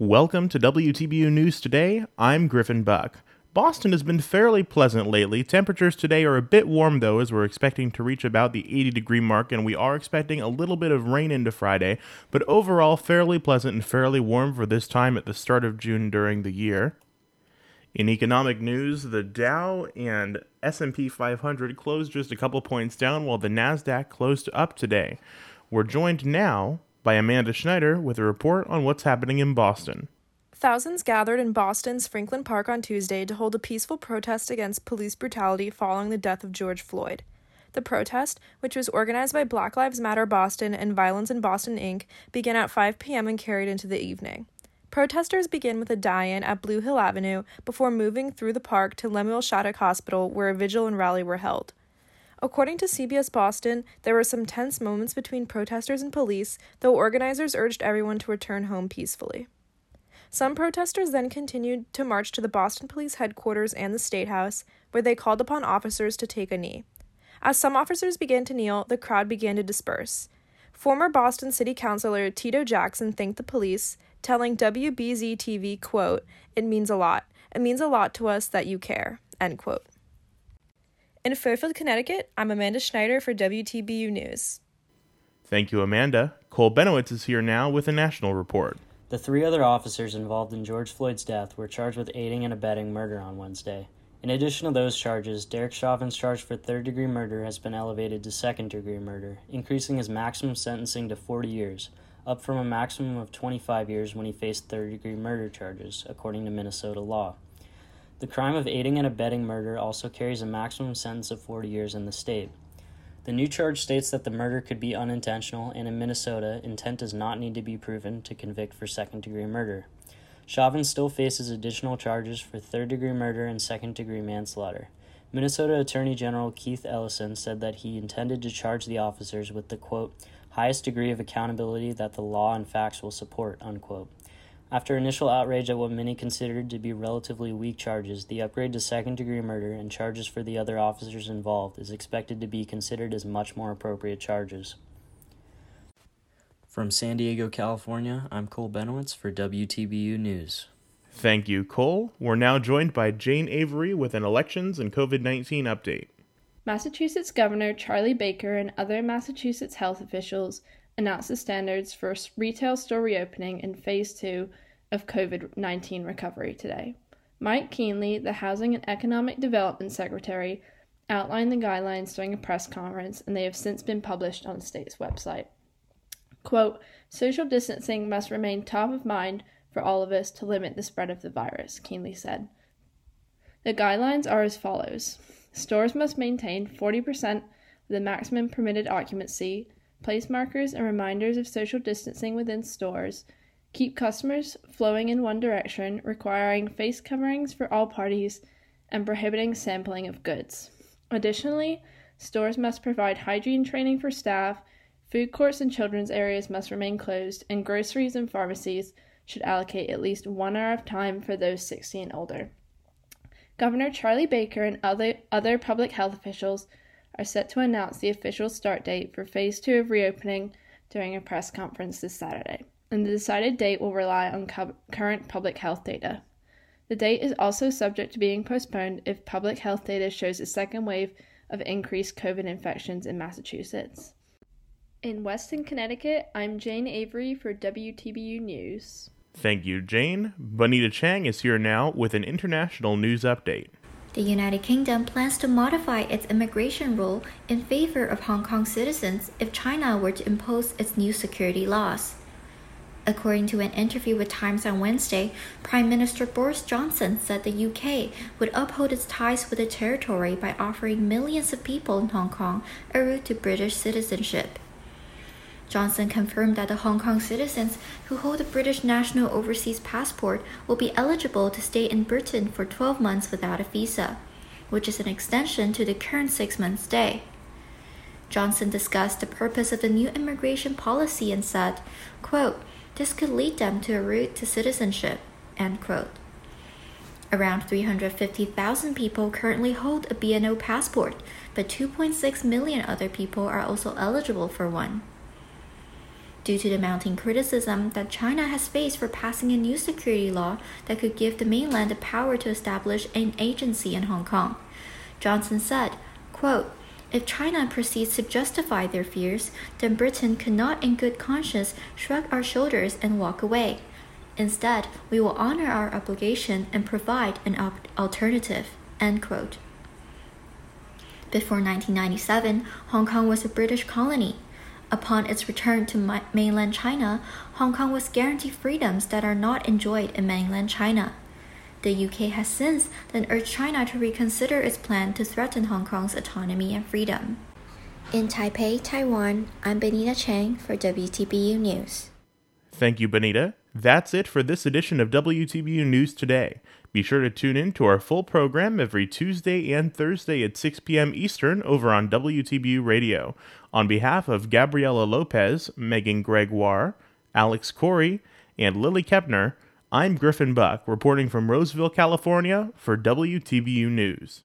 Welcome to WTBU News Today. I'm Griffin Buck. Boston has been fairly pleasant lately. Temperatures today are a bit warm, though, as we're expecting to reach about the 80 degree mark, and we are expecting a little bit of rain into Friday, but overall fairly pleasant and fairly warm for this time at the start of June during the year. In economic news, the Dow and S&P 500 closed just a couple points down while the Nasdaq closed up today. We're joined now by Amanda Schneider with a report on what's happening in Boston. Thousands gathered in Boston's Franklin Park on Tuesday to hold a peaceful protest against police brutality following the death of George Floyd. The protest, which was organized by Black Lives Matter Boston and Violence in Boston Inc., began at 5 p.m. and carried into the evening. Protesters begin with a die in at Blue Hill Avenue before moving through the park to Lemuel Shattuck Hospital, where a vigil and rally were held. According to CBS Boston, there were some tense moments between protesters and police, though organizers urged everyone to return home peacefully. Some protesters then continued to march to the Boston Police headquarters and the State House, where they called upon officers to take a knee. As some officers began to kneel, the crowd began to disperse. Former Boston City Councilor Tito Jackson thanked the police, telling WBZ TV, quote, It means a lot. It means a lot to us that you care, end quote. In Fairfield, Connecticut, I'm Amanda Schneider for WTBU News. Thank you, Amanda. Cole Benowitz is here now with a national report. The three other officers involved in George Floyd's death were charged with aiding and abetting murder on Wednesday. In addition to those charges, Derek Chauvin's charge for third degree murder has been elevated to second degree murder, increasing his maximum sentencing to 40 years, up from a maximum of 25 years when he faced third degree murder charges, according to Minnesota law. The crime of aiding and abetting murder also carries a maximum sentence of 40 years in the state. The new charge states that the murder could be unintentional, and in Minnesota, intent does not need to be proven to convict for second degree murder. Chauvin still faces additional charges for third degree murder and second degree manslaughter. Minnesota Attorney General Keith Ellison said that he intended to charge the officers with the quote, highest degree of accountability that the law and facts will support, unquote. After initial outrage at what many considered to be relatively weak charges, the upgrade to second degree murder and charges for the other officers involved is expected to be considered as much more appropriate charges. From San Diego, California, I'm Cole Benowitz for WTBU News. Thank you, Cole. We're now joined by Jane Avery with an elections and COVID 19 update. Massachusetts Governor Charlie Baker and other Massachusetts health officials announced the standards for retail store reopening in phase two of COVID 19 recovery today. Mike Kennealy, the Housing and Economic Development Secretary, outlined the guidelines during a press conference, and they have since been published on the state's website. Quote, social distancing must remain top of mind for all of us to limit the spread of the virus, Kennealy said. The guidelines are as follows Stores must maintain 40% of the maximum permitted occupancy place markers and reminders of social distancing within stores, keep customers flowing in one direction, requiring face coverings for all parties, and prohibiting sampling of goods. Additionally, stores must provide hygiene training for staff, food courts and children's areas must remain closed, and groceries and pharmacies should allocate at least one hour of time for those 60 and older. Governor Charlie Baker and other, other public health officials are set to announce the official start date for phase two of reopening during a press conference this Saturday, and the decided date will rely on co- current public health data. The date is also subject to being postponed if public health data shows a second wave of increased COVID infections in Massachusetts. In Weston, Connecticut, I'm Jane Avery for WTBU News. Thank you, Jane. Benita Chang is here now with an international news update. The United Kingdom plans to modify its immigration rule in favor of Hong Kong citizens if China were to impose its new security laws. According to an interview with Times on Wednesday, Prime Minister Boris Johnson said the UK would uphold its ties with the territory by offering millions of people in Hong Kong a route to British citizenship. Johnson confirmed that the Hong Kong citizens who hold a British national overseas passport will be eligible to stay in Britain for 12 months without a visa, which is an extension to the current six month stay. Johnson discussed the purpose of the new immigration policy and said, quote, this could lead them to a route to citizenship, end quote. Around 350,000 people currently hold a BNO passport, but 2.6 million other people are also eligible for one. Due to the mounting criticism that China has faced for passing a new security law that could give the mainland the power to establish an agency in Hong Kong. Johnson said, quote, if China proceeds to justify their fears, then Britain cannot in good conscience shrug our shoulders and walk away. Instead, we will honor our obligation and provide an alternative. End quote. Before 1997, Hong Kong was a British colony. Upon its return to mainland China, Hong Kong was guaranteed freedoms that are not enjoyed in mainland China. The UK has since then urged China to reconsider its plan to threaten Hong Kong's autonomy and freedom. In Taipei, Taiwan, I'm Benita Chang for WTBU News. Thank you, Benita. That's it for this edition of WTBU News Today. Be sure to tune in to our full program every Tuesday and Thursday at 6 p.m. Eastern over on WTBU Radio. On behalf of Gabriela Lopez, Megan Gregoire, Alex Corey, and Lily Kepner, I'm Griffin Buck, reporting from Roseville, California for WTBU News.